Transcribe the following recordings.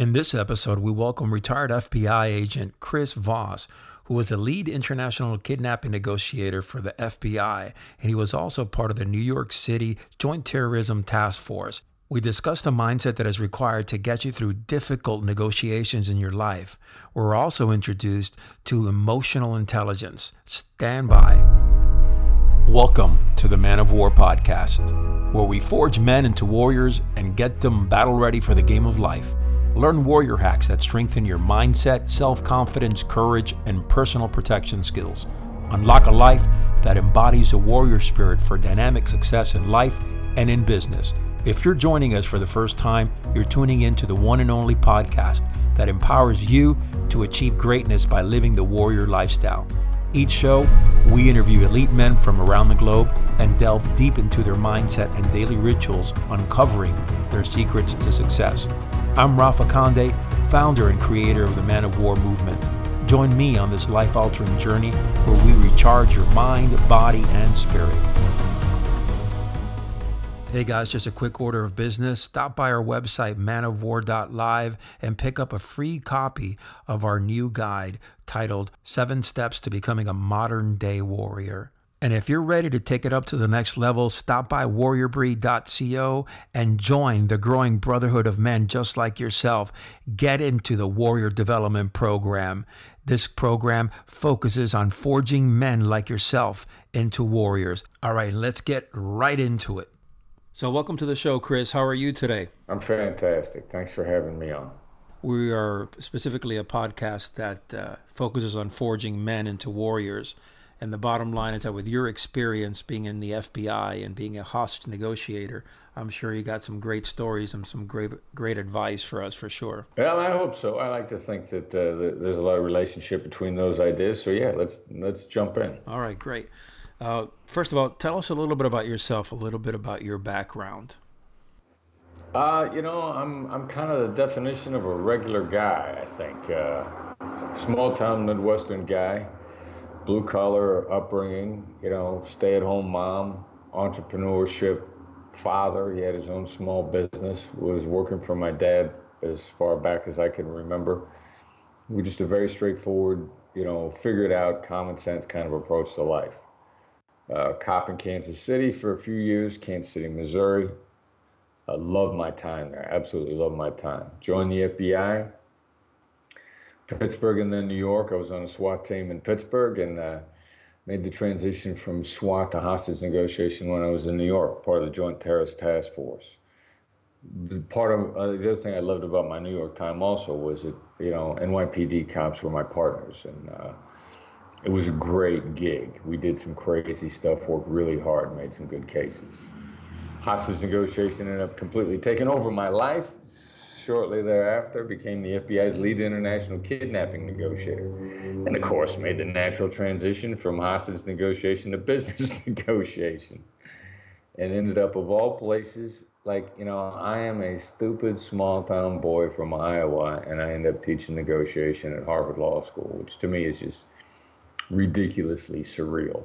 In this episode, we welcome retired FBI agent Chris Voss, who was the lead international kidnapping negotiator for the FBI, and he was also part of the New York City Joint Terrorism Task Force. We discuss the mindset that is required to get you through difficult negotiations in your life. We're also introduced to emotional intelligence. Stand by. Welcome to the Man of War podcast, where we forge men into warriors and get them battle ready for the game of life. Learn warrior hacks that strengthen your mindset, self confidence, courage, and personal protection skills. Unlock a life that embodies a warrior spirit for dynamic success in life and in business. If you're joining us for the first time, you're tuning in to the one and only podcast that empowers you to achieve greatness by living the warrior lifestyle. Each show, we interview elite men from around the globe and delve deep into their mindset and daily rituals, uncovering their secrets to success. I'm Rafa Conde, founder and creator of the Man of War movement. Join me on this life altering journey where we recharge your mind, body, and spirit. Hey guys, just a quick order of business. Stop by our website, manofwar.live, and pick up a free copy of our new guide titled Seven Steps to Becoming a Modern Day Warrior. And if you're ready to take it up to the next level, stop by warriorbreed.co and join the growing brotherhood of men just like yourself. Get into the Warrior Development Program. This program focuses on forging men like yourself into warriors. All right, let's get right into it. So, welcome to the show, Chris. How are you today? I'm fantastic. Thanks for having me on. We are specifically a podcast that uh, focuses on forging men into warriors. And the bottom line is that with your experience being in the FBI and being a hostage negotiator, I'm sure you got some great stories and some great great advice for us for sure. Well, I hope so. I like to think that uh, there's a lot of relationship between those ideas. So yeah, let's let's jump in. All right, great. Uh, first of all, tell us a little bit about yourself, a little bit about your background. Uh, you know, I'm I'm kind of the definition of a regular guy. I think uh, small town Midwestern guy, blue collar upbringing. You know, stay at home mom, entrepreneurship father. He had his own small business. Was working for my dad as far back as I can remember. We just a very straightforward, you know, figured out common sense kind of approach to life uh, cop in Kansas City for a few years, Kansas City, Missouri. I love my time there. Absolutely love my time. Joined the FBI, Pittsburgh, and then New York. I was on a SWAT team in Pittsburgh and uh, made the transition from SWAT to hostage negotiation when I was in New York, part of the Joint Terrorist Task Force. Part of uh, the other thing I loved about my New York time also was that you know NYPD cops were my partners and. Uh, it was a great gig. We did some crazy stuff, worked really hard, made some good cases. Hostage negotiation ended up completely taking over my life. Shortly thereafter, became the FBI's lead international kidnapping negotiator, and of course, made the natural transition from hostage negotiation to business negotiation, and ended up, of all places, like you know, I am a stupid small town boy from Iowa, and I end up teaching negotiation at Harvard Law School, which to me is just ridiculously surreal.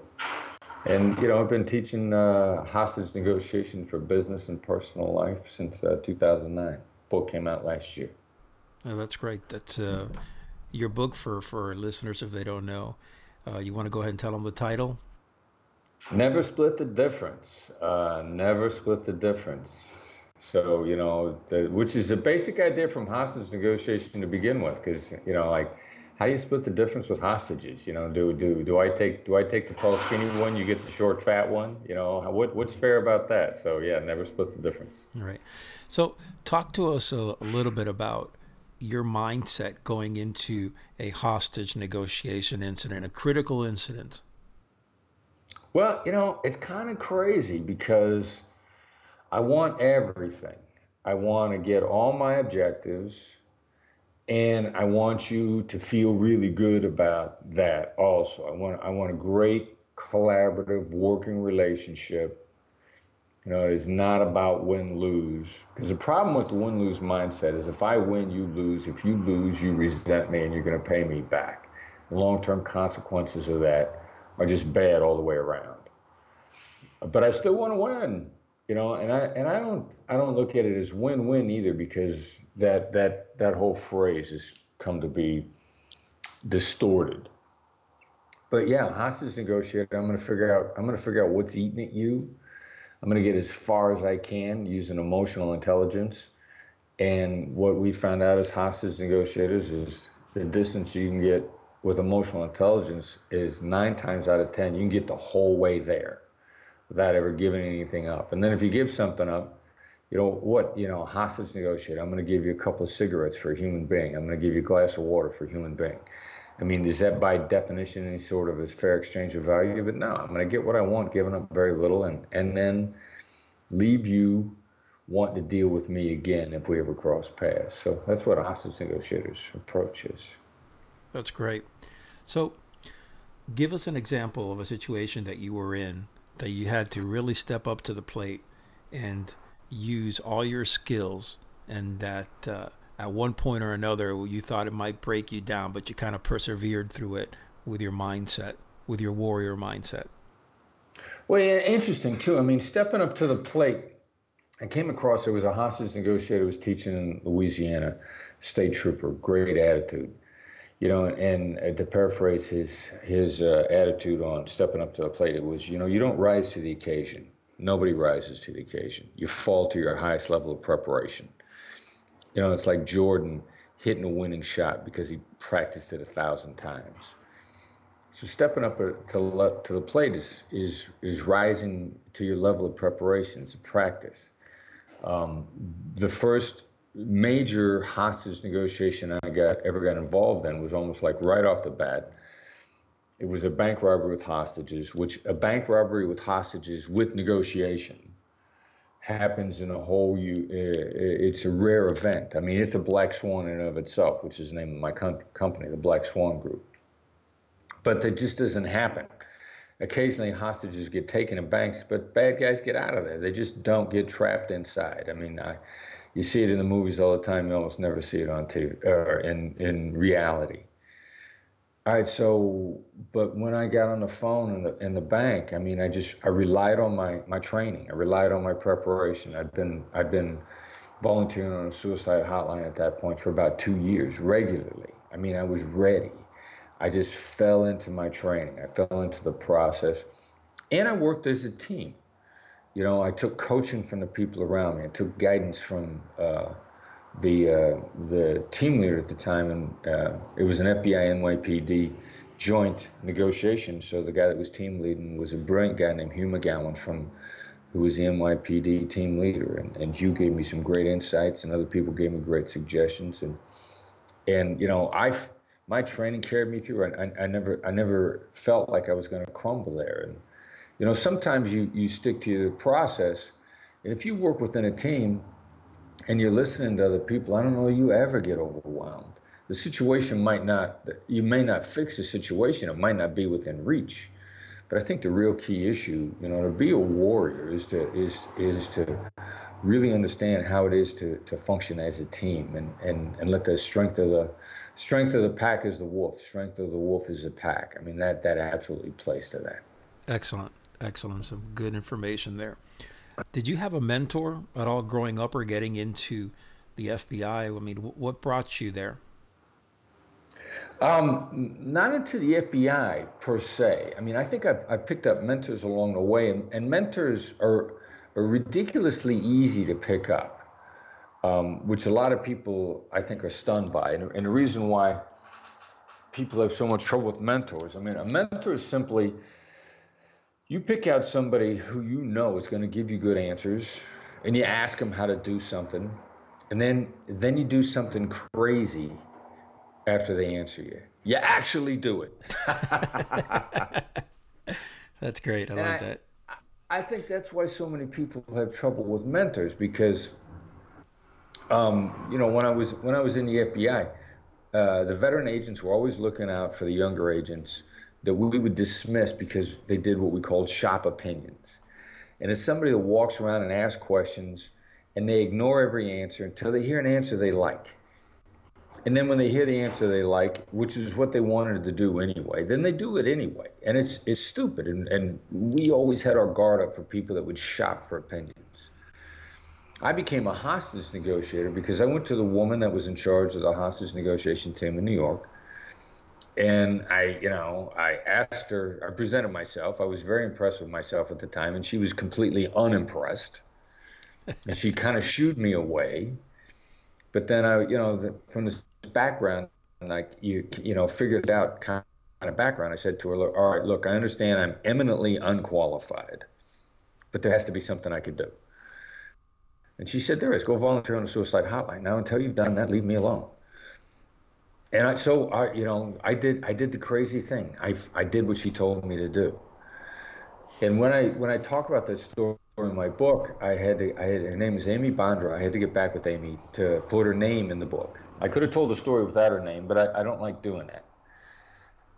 And you know, I've been teaching uh, hostage negotiation for business and personal life since uh, 2009. Book came out last year. Oh, that's great. That's uh, your book for for listeners if they don't know. Uh, you want to go ahead and tell them the title? Never split the difference. Uh, never split the difference. So you know, the, which is a basic idea from hostage negotiation to begin with, because you know, like how do you split the difference with hostages? You know, do do do I take do I take the tall skinny one? You get the short fat one. You know, what what's fair about that? So yeah, never split the difference. All right. So talk to us a, a little bit about your mindset going into a hostage negotiation incident, a critical incident. Well, you know, it's kind of crazy because I want everything. I want to get all my objectives and I want you to feel really good about that also. I want I want a great collaborative working relationship. You know, it is not about win lose. Because the problem with the win lose mindset is if I win, you lose. If you lose, you resent me and you're going to pay me back. The long term consequences of that are just bad all the way around. But I still want to win. You know, and I and I don't I don't look at it as win-win either because that that that whole phrase has come to be distorted. But yeah, hostage negotiator. I'm going to figure out. I'm going to figure out what's eating at you. I'm going to get as far as I can using emotional intelligence. And what we found out as hostage negotiators is the distance you can get with emotional intelligence is nine times out of ten you can get the whole way there without ever giving anything up. And then if you give something up, you know what? You know, hostage negotiator. I'm going to give you a couple of cigarettes for a human being. I'm going to give you a glass of water for a human being. I mean, is that by definition any sort of a fair exchange of value? But no, I'm going to get what I want, giving up very little, and and then leave you wanting to deal with me again if we ever cross paths. So that's what a hostage negotiator's approach is. That's great. So, give us an example of a situation that you were in that you had to really step up to the plate and use all your skills, and that uh, at one point or another you thought it might break you down, but you kind of persevered through it with your mindset, with your warrior mindset. Well, yeah, interesting too. I mean, stepping up to the plate, I came across there was a hostage negotiator who was teaching in Louisiana, state trooper, great attitude. You know, and uh, to paraphrase his his uh, attitude on stepping up to the plate, it was, you know, you don't rise to the occasion. Nobody rises to the occasion. You fall to your highest level of preparation. You know, it's like Jordan hitting a winning shot because he practiced it a thousand times. So stepping up to to the plate is is is rising to your level of preparation. It's a practice. Um, the first major hostage negotiation I got ever got involved in was almost like right off the bat. It was a bank robbery with hostages, which a bank robbery with hostages with negotiation happens in a whole you it's a rare event. I mean it's a black swan in and of itself which is the name of my com- company the black swan group. But that just doesn't happen. Occasionally hostages get taken in banks but bad guys get out of there. They just don't get trapped inside. I mean I, you see it in the movies all the time you almost never see it on tv or in in reality all right, so but when I got on the phone in the in the bank, I mean, I just I relied on my my training. I relied on my preparation. I'd been I'd been volunteering on a suicide hotline at that point for about two years regularly. I mean, I was ready. I just fell into my training. I fell into the process, and I worked as a team. You know, I took coaching from the people around me. I took guidance from. Uh, the uh, the team leader at the time, and uh, it was an FBI NYPD joint negotiation. So the guy that was team leading was a brilliant guy named Hugh McGowan from who was the NYPD team leader, and, and Hugh gave me some great insights, and other people gave me great suggestions, and and you know I my training carried me through. I, I, I never I never felt like I was going to crumble there, and you know sometimes you you stick to the process, and if you work within a team and you're listening to other people, I don't know you ever get overwhelmed. The situation might not, you may not fix the situation, it might not be within reach. But I think the real key issue, you know, to be a warrior is to is is to really understand how it is to to function as a team and and and let the strength of the strength of the pack is the wolf, strength of the wolf is the pack. I mean that that absolutely plays to that. Excellent, excellent. Some good information there. Did you have a mentor at all growing up or getting into the FBI? I mean, what brought you there? Um, not into the FBI per se. I mean, I think I've, I've picked up mentors along the way, and, and mentors are, are, ridiculously easy to pick up, um, which a lot of people I think are stunned by. And, and the reason why people have so much trouble with mentors, I mean, a mentor is simply you pick out somebody who you know is going to give you good answers and you ask them how to do something and then then you do something crazy after they answer you. You actually do it. That's great. I and like I, that. I think that's why so many people have trouble with mentors because um, you know when i was when i was in the fbi uh, the veteran agents were always looking out for the younger agents that we would dismiss because they did what we called shop opinions. And it's somebody that walks around and asks questions and they ignore every answer until they hear an answer they like. And then when they hear the answer they like, which is what they wanted to do anyway, then they do it anyway. And it's it's stupid. And, and we always had our guard up for people that would shop for opinions. I became a hostage negotiator because I went to the woman that was in charge of the hostage negotiation team in New York. And I, you know, I asked her, I presented myself. I was very impressed with myself at the time, and she was completely unimpressed. and she kind of shooed me away. But then I, you know, the, from this background, like you, you know, figured out kind of background, I said to her, all right, look, I understand I'm eminently unqualified, but there has to be something I could do. And she said, There is. Go volunteer on the suicide hotline. Now, until you've done that, leave me alone. And I, so, I, you know, I did, I did the crazy thing. I, I did what she told me to do. And when I, when I talk about this story in my book, I had to, I had, her name is Amy Bonderow. I had to get back with Amy to put her name in the book. I could have told the story without her name, but I, I don't like doing that.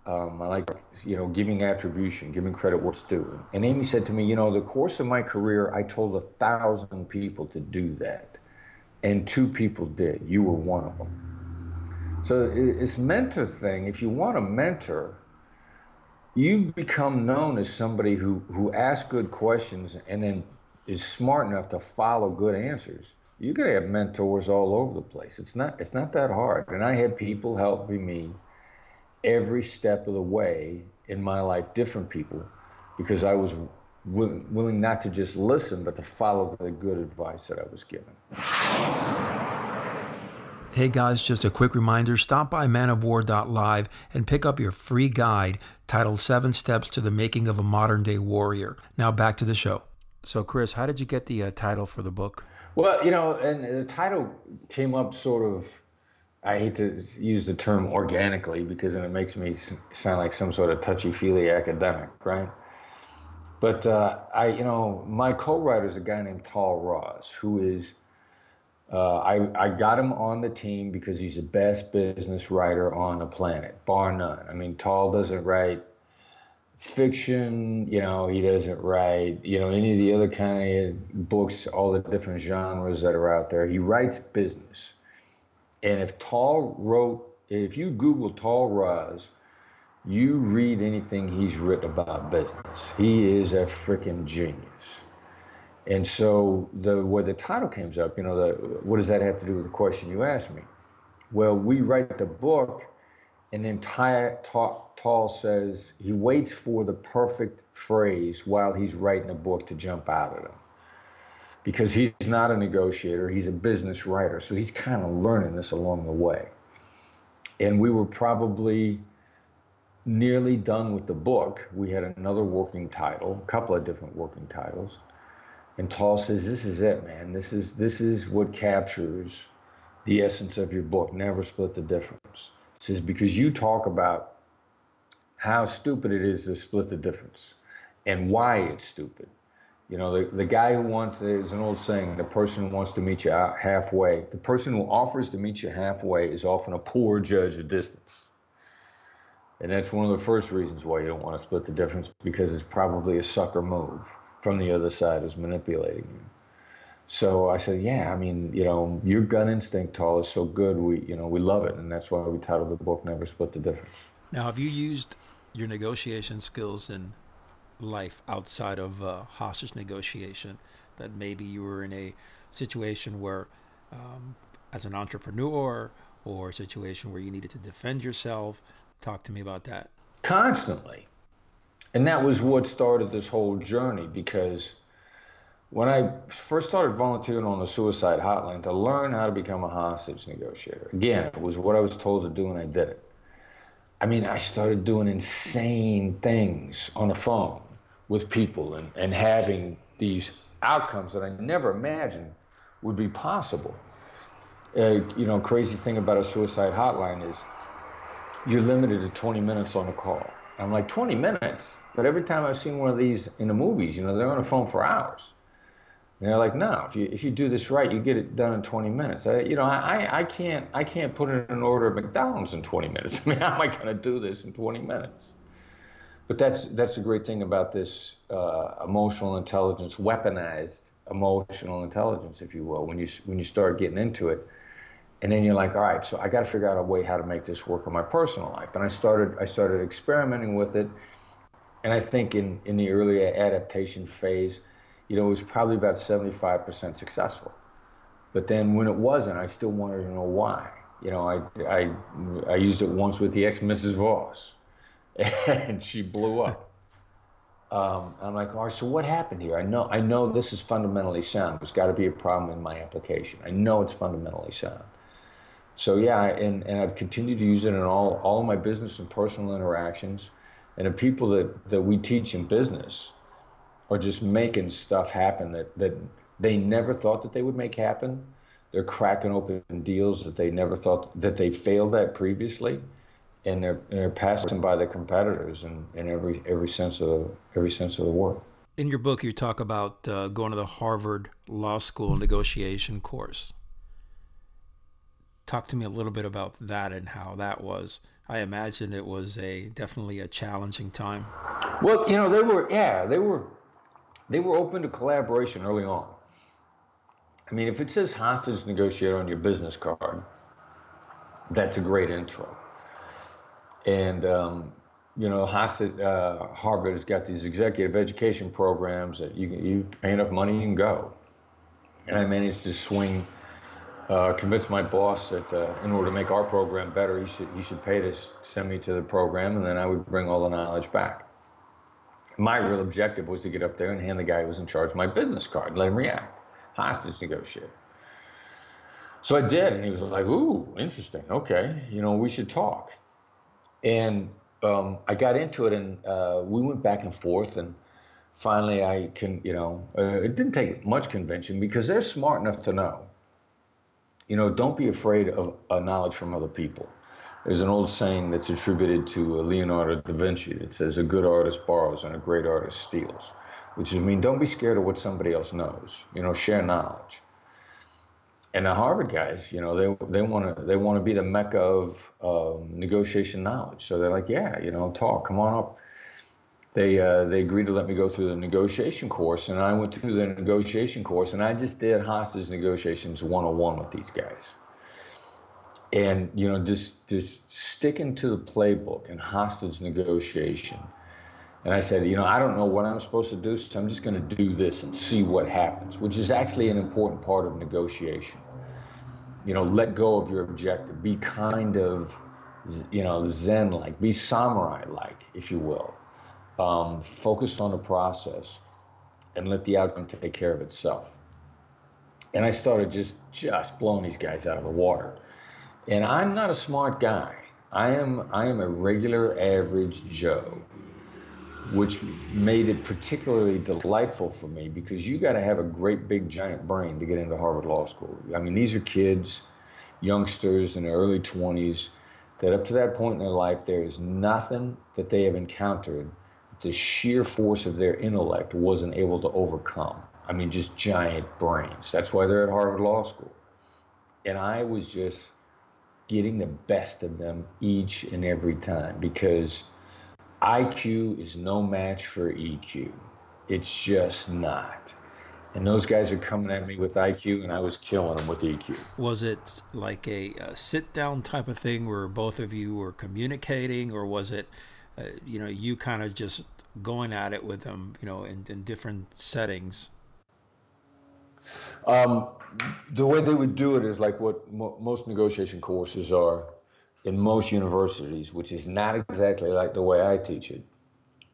Um, I like, you know, giving attribution, giving credit what's due. And Amy said to me, you know, the course of my career, I told a thousand people to do that, and two people did. You were one of them. So it's mentor thing. If you want a mentor, you become known as somebody who who asks good questions and then is smart enough to follow good answers. You're gonna have mentors all over the place. It's not it's not that hard. And I had people helping me every step of the way in my life, different people, because I was willing, willing not to just listen, but to follow the good advice that I was given. Hey guys, just a quick reminder stop by manofwar.live and pick up your free guide titled Seven Steps to the Making of a Modern Day Warrior. Now back to the show. So, Chris, how did you get the uh, title for the book? Well, you know, and the title came up sort of I hate to use the term organically because then it makes me sound like some sort of touchy-feely academic, right? But uh, I, you know, my co-writer is a guy named Tahl Raz, who is, uh, I, I got him on the team because he's the best business writer on the planet, bar none. I mean, Tahl doesn't write fiction, you know, he doesn't write, you know, any of the other kind of books, all the different genres that are out there. He writes business and if Tahl wrote, if you Google Tahl Raz, you read anything he's written about business. He is a freaking genius. And so the where the title comes up, you know, the, what does that have to do with the question you asked me? Well, we write the book, and then Tahl says he waits for the perfect phrase while he's writing a book to jump out at him because he's not a negotiator, he's a business writer. So he's kind of learning this along the way. And we were probably nearly done with the book. We had another working title, a couple of different working titles. And Tahl says, This is it, man. This is this is what captures the essence of your book. Never split the difference. He says, because you talk about how stupid it is to split the difference and why it's stupid you know, the, the guy who wants, there's an old saying, the person who wants to meet you halfway, the person who offers to meet you halfway is often a poor judge of distance. And that's one of the first reasons why you don't want to split the difference because it's probably a sucker move from the other side who's manipulating you. So I said, yeah, I mean, you know, your gun instinct, Tahl, is so good. We, you know, we love it, and that's why we titled the book "Never Split the Difference." Now, have you used your negotiation skills in life outside of uh, hostage negotiation. That maybe you were in a situation where, um, as an entrepreneur, or a situation where you needed to defend yourself. Talk to me about that. Constantly. And that was what started this whole journey because when I first started volunteering on the suicide hotline to learn how to become a hostage negotiator, again, it was what I was told to do and I did it. I mean, I started doing insane things on the phone with people and, and having these outcomes that I never imagined would be possible. Uh, you know, crazy thing about a suicide hotline is you're limited to 20 minutes on a call. I'm like 20 minutes, but every time I've seen one of these in the movies, you know, they're on the phone for hours. And they're like, no, if you if you do this right, you get it done in 20 minutes. I, you know, I, I can't I can't put in an order at McDonald's in 20 minutes. I mean, how am I going to do this in 20 minutes? But that's that's the great thing about this uh, emotional intelligence, weaponized emotional intelligence, if you will. When you when you start getting into it, and then you're like, all right, so I got to figure out a way how to make this work in my personal life. And I started I started experimenting with it, and I think in in the early adaptation phase, you know, it was probably about 75% successful. But then when it wasn't, I still wanted to know why. You know, I I I used it once with the ex Mrs. Voss, and she blew up. Um, I'm like, all right, so what happened here? I know, I know this is fundamentally sound. There's got to be a problem in my application. I know it's fundamentally sound. So yeah, and, and I've continued to use it in all, all my business and personal interactions. And the people that, that we teach in business are just making stuff happen that, that they never thought that they would make happen. They're cracking open deals that they never thought that they failed at previously and they're they're passing by their competitors in, in every every sense of the, every sense of the word. In your book, you talk about uh, going to the Harvard Law School negotiation course. Talk to me a little bit about that and how that was. I imagine it was a definitely a challenging time. Well, you know, they were yeah, they were they were open to collaboration early on. I mean, if it says hostage negotiator on your business card, that's a great intro. And um, you know, Hassett, uh, Harvard has got these executive education programs that you you pay enough money, you can go. And I managed to swing, uh, convince my boss that uh, in order to make our program better, he should he should pay to send me to the program, and then I would bring all the knowledge back. My real objective was to get up there and hand the guy who was in charge my business card, and let him react, hostage negotiate. So I did, and he was like, "Ooh, interesting. Okay, you know, we should talk." and um, I got into it, and uh, we went back and forth, and finally, I can, you know, uh, it didn't take much convincing because they're smart enough to know. You know, don't be afraid of uh, knowledge from other people. There's an old saying that's attributed to uh, Leonardo da Vinci that says, "A good artist borrows and a great artist steals," which is I mean, don't be scared of what somebody else knows. You know, share knowledge and the Harvard guys, you know, they they want to they want to be the mecca of um, negotiation knowledge. So they're like, yeah, you know, talk, come on up. They uh, they agreed to let me go through the negotiation course, and I went through the negotiation course, and I just did hostage negotiations 101 with these guys. And you know, just just sticking to the playbook and hostage negotiation. And I said, you know, I don't know what I'm supposed to do, so I'm just going to do this and see what happens, which is actually an important part of negotiation you know, let go of your objective. Be kind of, you know, Zen like, be samurai like, if you will. Um, focused on the process and let the outcome take care of itself. And I started just just blowing these guys out of the water. And I'm not a smart guy. I am I am a regular average Joe which made it particularly delightful for me because you got to have a great big giant brain to get into Harvard Law School. I mean, these are kids, youngsters in their early 20s that up to that point in their life, there is nothing that they have encountered the sheer force of their intellect wasn't able to overcome. I mean, just giant brains. That's why they're at Harvard Law School. And I was just getting the best of them each and every time because IQ is no match for EQ. It's just not. And those guys are coming at me with IQ, and I was killing them with EQ. Was it like a, a sit down type of thing where both of you were communicating, or was it, uh, you know, you kind of just going at it with them, you know, in, in different settings? Um, the way they would do it is like what mo- most negotiation courses are in most universities, which is not exactly like the way I teach it,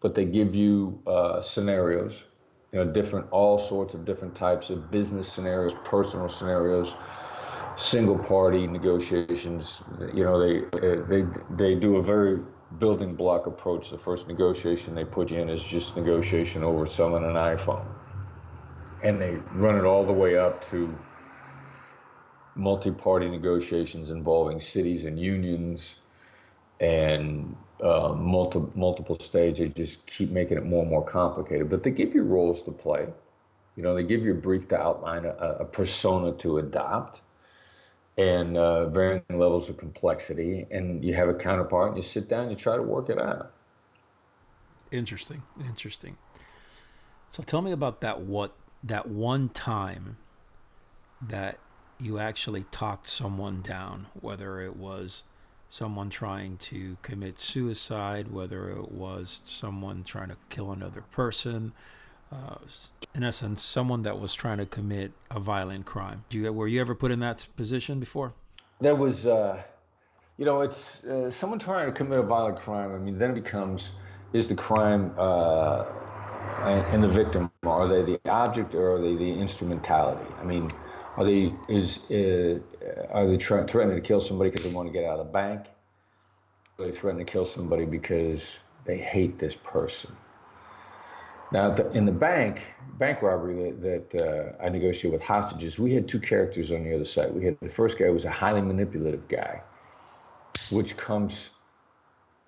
but they give you uh, scenarios, you know, different, all sorts of different types of business scenarios, personal scenarios, single party negotiations. You know, they they they do a very building block approach. The first negotiation they put you in is just negotiation over selling an iPhone, and they run it all the way up to multi-party negotiations involving cities and unions and uh, multiple multiple stages They just keep making it more and more complicated. But they give you roles to play. You know, they give you a brief to outline a, a persona to adopt and uh, varying levels of complexity. And you have a counterpart and you sit down and you try to work it out. Interesting. Interesting. So tell me about that what that one time that you actually talked someone down, whether it was someone trying to commit suicide, whether it was someone trying to kill another person, uh, in essence, someone that was trying to commit a violent crime. You, were you ever put in that position before? There was, uh, you know, it's uh, someone trying to commit a violent crime. I mean, then it becomes is the crime uh, and the victim are they the object or are they the instrumentality? I mean, are they is uh, are they threatening to kill somebody because they want to get out of the bank? Are they threatening to kill somebody because they hate this person? Now, in the bank, bank robbery that, that uh, I negotiated with hostages, we had two characters on the other side. We had the first guy was a highly manipulative guy, which comes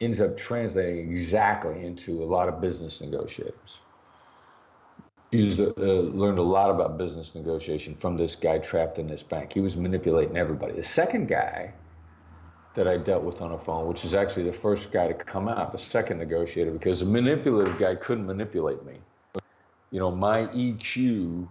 ends up translating exactly into a lot of business negotiators. Used uh, learned a lot about business negotiation from this guy trapped in this bank. He was manipulating everybody. The second guy that I dealt with on the phone, which is actually the first guy to come out, the second negotiator, because the manipulative guy couldn't manipulate me. You know, my EQ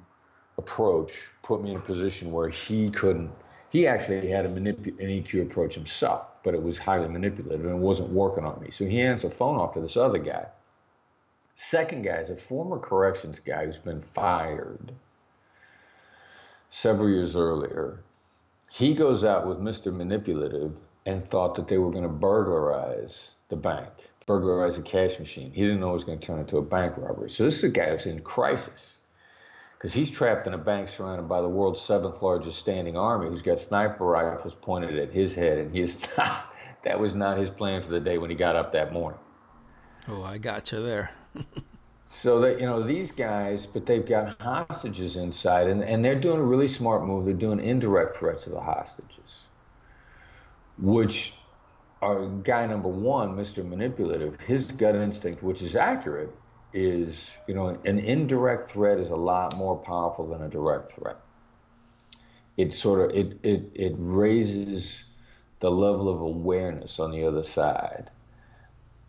approach put me in a position where he couldn't. He actually had a manip- an EQ approach himself, but it was highly manipulative and it wasn't working on me. So he hands the phone off to this other guy. Second guy is a former corrections guy who's been fired several years earlier. He goes out with Mr. Manipulative and thought that they were going to burglarize the bank, burglarize the cash machine. He didn't know it was going to turn into a bank robbery. So this is a guy who's in crisis because he's trapped in a bank surrounded by the world's seventh largest standing army who's got sniper rifles pointed at his head. And he is not, that was not his plan for the day when he got up that morning. Oh, I got you there. so that, you know, these guys, but they've got hostages inside and, and they're doing a really smart move. They're doing indirect threats to the hostages which our guy number one, Mr. Manipulative, his gut instinct, which is accurate, is you know an indirect threat is a lot more powerful than a direct threat. It sort of it it it raises the level of awareness on the other side,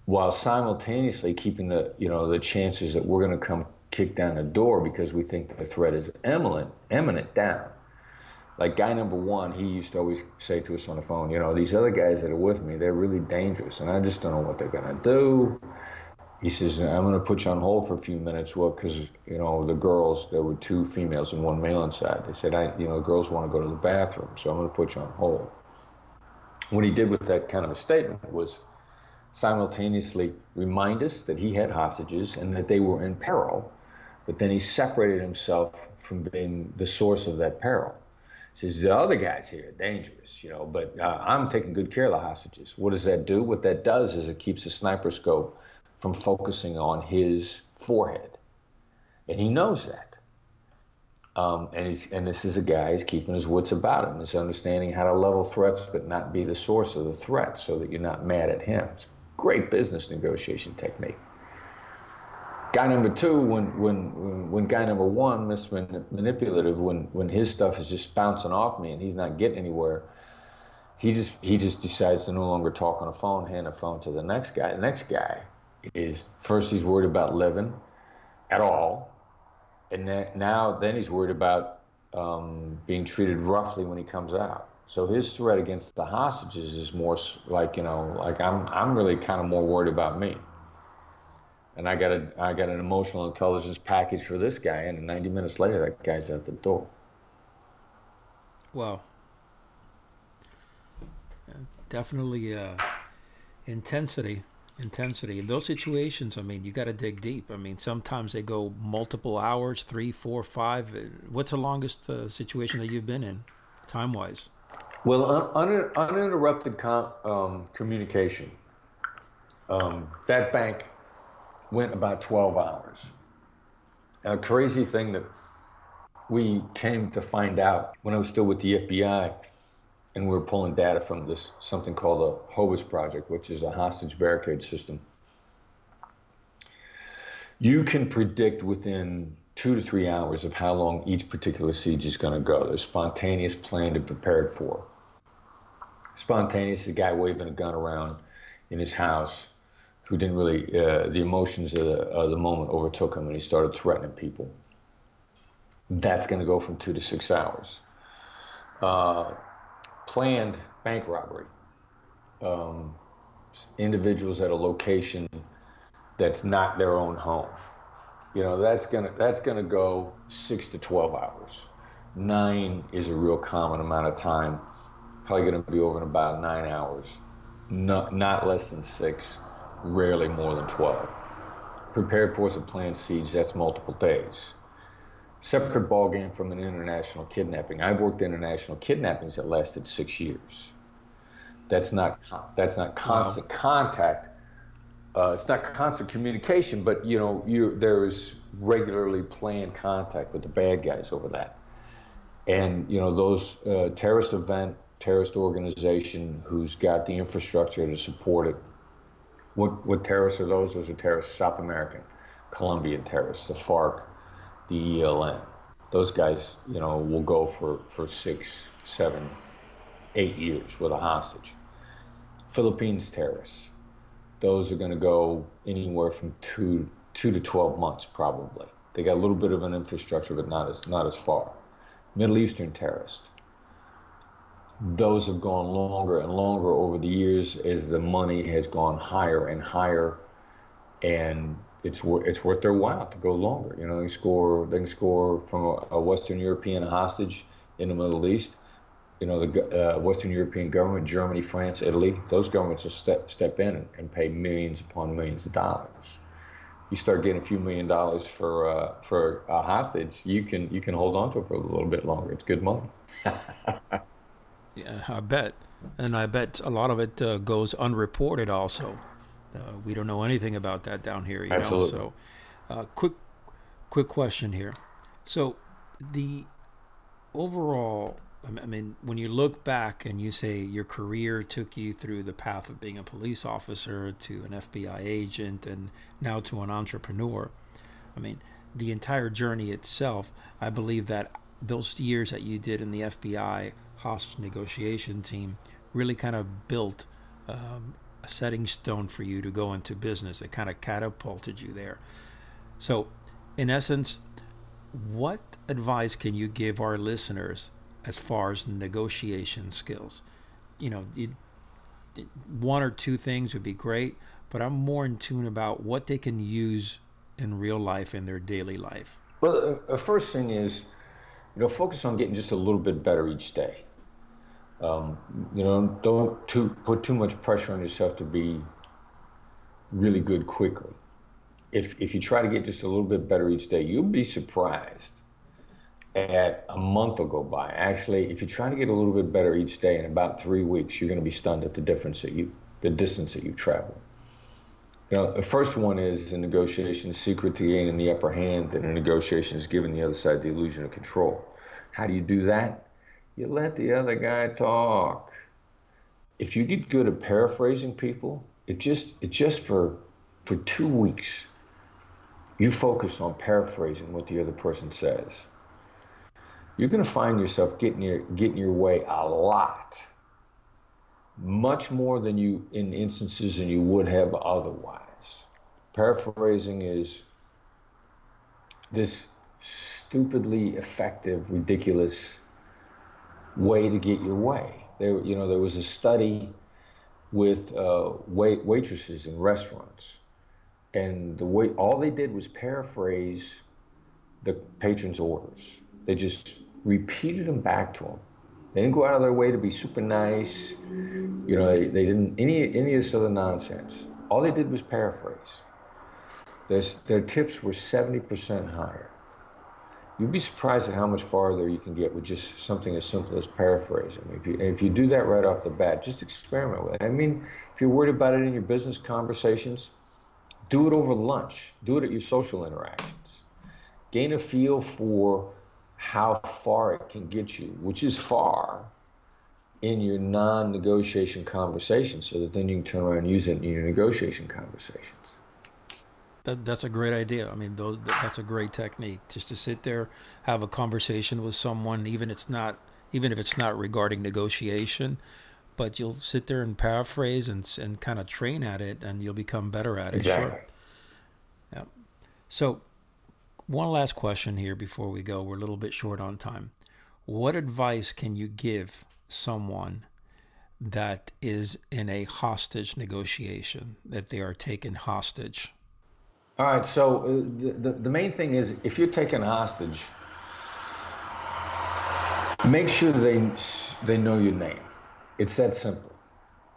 while simultaneously keeping the you know the chances that we're going to come kick down the door because we think the threat is imminent imminent down like guy number one, he used to always say to us on the phone, you know, these other guys that are with me, they're really dangerous, and I just don't know what they're gonna do. He says, I'm gonna put you on hold for a few minutes, well, because you know the girls, there were two females and one male inside. They said, I, you know, the girls want to go to the bathroom, so I'm gonna put you on hold. What he did with that kind of a statement was simultaneously remind us that he had hostages and that they were in peril, but then he separated himself from being the source of that peril says the other guys here are dangerous, you know, but uh, I'm taking good care of the hostages. What does that do? What that does is it keeps the sniper scope from focusing on his forehead, and he knows that. Um, and he's and this is a guy who's keeping his wits about him. He's understanding how to level threats, but not be the source of the threat, so that you're not mad at him. It's great business negotiation technique guy number two, when when when guy number one, Miss Manipulative, when when his stuff is just bouncing off me and he's not getting anywhere, he just he just decides to no longer talk on the phone, hand the phone to the next guy. The next guy is first he's worried about living at all, and then, now then he's worried about um, being treated roughly when he comes out. So his threat against the hostages is more like you know, like I'm I'm really kind of more worried about me and I got a I got an emotional intelligence package for this guy, and 90 minutes later, that guy's at the door. Well, definitely uh, intensity, intensity. In those situations, I mean, you got to dig deep. I mean, sometimes they go multiple hours, three, four, five. What's the longest uh, situation that you've been in, time wise? Well, un- uninterrupted com- um, communication. Um, that bank went about 12 hours. And A crazy thing that we came to find out when I was still with the FBI and we were pulling data from this something called the HOBAS project, which is a hostage barricade system. You can predict within two to three hours of how long each particular siege is going to go. There's spontaneous planned and prepared for. Spontaneous is a guy waving a gun around in his house who didn't really, uh, the emotions of the, of the moment overtook him and he started threatening people. That's going to go from two to six hours. uh, planned bank robbery. Um, individuals at a location that's not their own home. You know, that's gonna that's gonna go six to twelve hours. Nine is a real common amount of time. Probably gonna be over in about nine hours. Not not less than six, rarely more than twelve. Prepared force of planned siege, that's multiple days. Separate ballgame from an international kidnapping. I've worked international kidnappings that lasted six years. That's not that's not constant wow. contact. Uh, it's not constant communication, but you know, you there is regularly planned contact with the bad guys over that. And you know, those uh, terrorist event, terrorist organization who's got the infrastructure to support it. What what terrorists are those? Those are terrorists, South American, Colombian terrorists, the FARC, the ELN. Those guys, you know, will go for for six, seven, eight years with a hostage. Philippines terrorists, those are going to go anywhere from two two to twelve months probably. They got a little bit of an infrastructure, but not as not as far. Middle Eastern terrorists, those have gone longer and longer over the years as the money has gone higher and higher, and it's it's worth their while to go longer. You know, they score they can score from a, a Western European hostage in the Middle East. You know, the uh, Western European government, Germany, France, Italy, those governments will step step in and, and, pay millions upon millions of dollars. You start getting a few million dollars for uh, for a hostage, you can you can hold on to it for a little bit longer. It's good money. yeah, I bet, and I bet a lot of it uh, goes unreported also. Uh, we don't know anything about that down here, you Absolutely. know. So, uh, quick, quick question here. So, the overall, I mean, when you look back and you say your career took you through the path of being a police officer to an FBI agent and now to an entrepreneur, I mean, the entire journey itself, I believe that those years that you did in the FBI hostage negotiation team really kind of built um, a setting stone for you to go into business. It kind of catapulted you there. So, in essence, what advice can you give our listeners as far as negotiation skills? You know, one or two things would be great, but I'm more in tune about what they can use in real life in their daily life. Well, the first thing is, you know, focus on getting just a little bit better each day. Um, you know, don't too, put too much pressure on yourself to be really good quickly. If, if you try to get just a little bit better each day, you'll be surprised at a month will go by. Actually, if you try to get a little bit better each day, in about three weeks, you're going to be stunned at the difference that you, the distance that you've traveled. You know, the first one is the negotiation, the secret to gaining the upper hand in a negotiation is giving the other side the illusion of control. How do you do that? You let the other guy talk. If you get good at paraphrasing people, it just it just for for two weeks, you focus on paraphrasing what the other person says. You're going to find yourself getting your getting your way a lot, much more than you in instances than you would have otherwise. Paraphrasing is this stupidly effective, ridiculous way to get your way. There, you know, there was a study with uh, wait, waitresses in restaurants, and the way all they did was paraphrase the patrons' orders. They just repeated them back to them. They didn't go out of their way to be super nice. You know, they, they didn't any any of this other nonsense. All they did was paraphrase. Their, their tips were 70% higher you'd be surprised at how much farther you can get with just something as simple as paraphrasing. If you, if you do that right off the bat, just experiment with it. I mean, if you're worried about it in your business conversations, do it over lunch. Do it at your social interactions. Gain a feel for how far it can get you, which is far, in your non-negotiation conversations, so that then you can turn around and use it in your negotiation conversations. That, that's a great idea. I mean, those, that's a great technique. Just to sit there, have a conversation with someone, even it's not, even if it's not regarding negotiation, but you'll sit there and paraphrase and and kind of train at it, and you'll become better at it. Exactly. Sure. Yeah. So, one last question here before we go. We're a little bit short on time. what advice can you give someone that is in a hostage negotiation, that they are taken hostage? All right, so uh, the, the, main thing is if you're taken hostage, make sure they they know your name. It's that simple.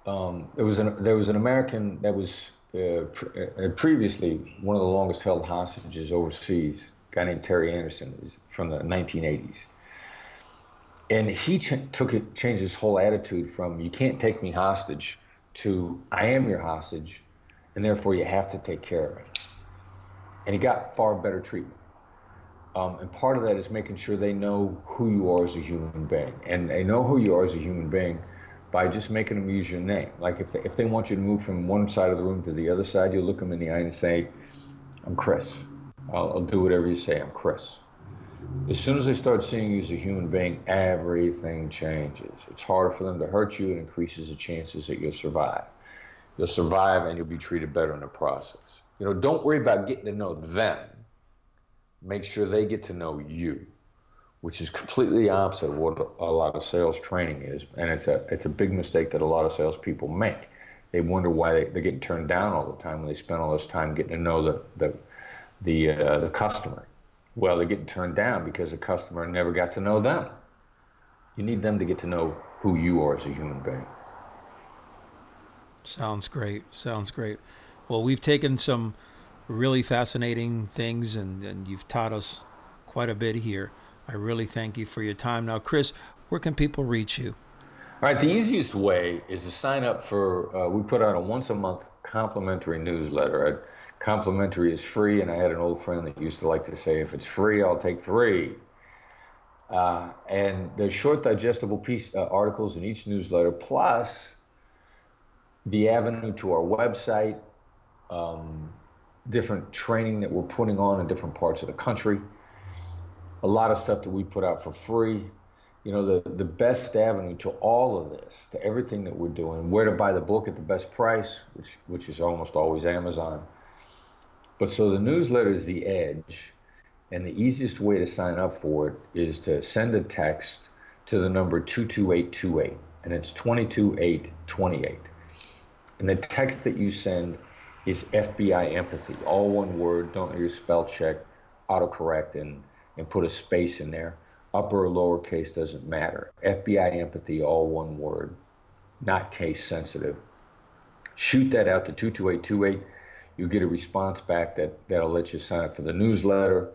Um, there was an there was an American that was uh, pre- uh, previously one of the longest held hostages overseas. A guy named Terry Anderson from the 1980s, and he ch- took it changed his whole attitude from "you can't take me hostage" to "I am your hostage, and therefore you have to take care of me." And he got far better treatment. Um, and part of that is making sure they know who you are as a human being, and they know who you are as a human being by just making them use your name. Like if they, if they want you to move from one side of the room to the other side, you look them in the eye and say, "I'm Chris. I'll, I'll do whatever you say. I'm Chris." As soon as they start seeing you as a human being, everything changes. It's harder for them to hurt you. It increases the chances that you'll survive. You'll survive and you'll be treated better in the process. You know, don't worry about getting to know them. Make sure they get to know you which is completely the opposite of what a lot of sales training is, and it's a it's a big mistake that a lot of salespeople make. They wonder why they, they're getting turned down all the time when they spend all this time getting to know the the the uh, the customer. Well, they're getting turned down because the customer never got to know them. You need them to get to know who you are as a human being. Sounds great. Sounds great. Well, we've taken some really fascinating things, and, and you've taught us quite a bit here. I really thank you for your time. Now, Chris, where can people reach you? All right, the easiest way is to sign up for. Uh, we put out a once a month complimentary newsletter. Complimentary is free, and I had an old friend that used to like to say, "If it's free, I'll take three. Uh, and there's short, digestible piece uh, articles in each newsletter, plus the avenue to our website, um, different training that we're putting on in different parts of the country a lot of stuff that we put out for free. You know, the, the best avenue to all of this, to everything that we're doing, where to buy the book at the best price, which, which is almost always Amazon. But so the newsletter is the edge. And the easiest way to sign up for it is to send a text to the number 22828. And it's 22828. And the text that you send is FBI empathy, all one word. Don't use spell check, autocorrect, and and put a space in there. Upper or lowercase doesn't matter. FBI empathy, all one word, not case sensitive. Shoot that out to 22828. You get a response back that, that'll let you sign up for the newsletter.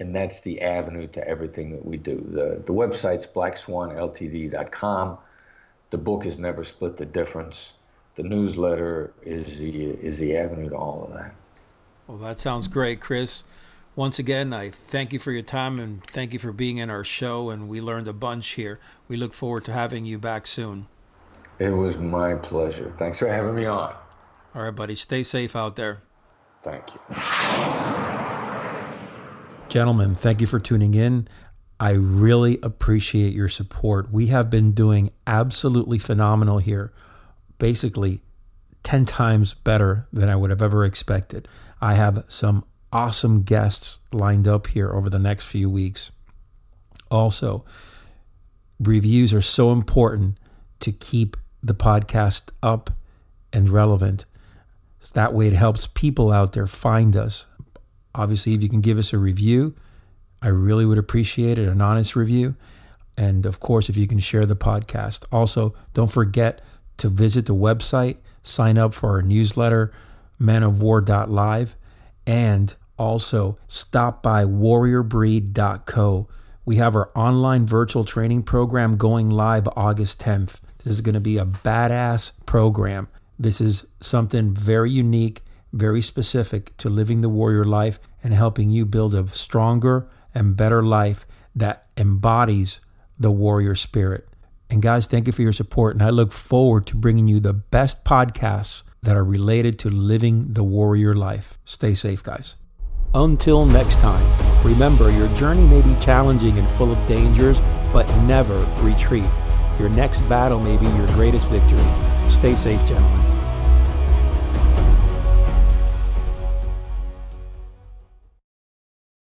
And that's the avenue to everything that we do. The, the website's blackswanltd.com. The book is never split the difference. The newsletter is the, is the avenue to all of that. Well, that sounds great, Chris. Once again, I thank you for your time and thank you for being in our show. And we learned a bunch here. We look forward to having you back soon. It was my pleasure. Thanks for having me on. All right, buddy. Stay safe out there. Thank you. Gentlemen, thank you for tuning in. I really appreciate your support. We have been doing absolutely phenomenal here. Basically, 10 times better than I would have ever expected. I have some awesome guests lined up here over the next few weeks. Also, reviews are so important to keep the podcast up and relevant. That way, it helps people out there find us. Obviously, if you can give us a review, I really would appreciate it, an honest review. And of course, if you can share the podcast. Also, don't forget to visit the website, sign up for our newsletter, manofwar.live, and also, stop by warriorbreed.co. We have our online virtual training program going live August 10th. This is going to be a badass program. This is something very unique, very specific to living the warrior life and helping you build a stronger and better life that embodies the warrior spirit. And guys, thank you for your support. And I look forward to bringing you the best podcasts that are related to living the warrior life. Stay safe, guys. Until next time, remember your journey may be challenging and full of dangers, but never retreat. Your next battle may be your greatest victory. Stay safe, gentlemen.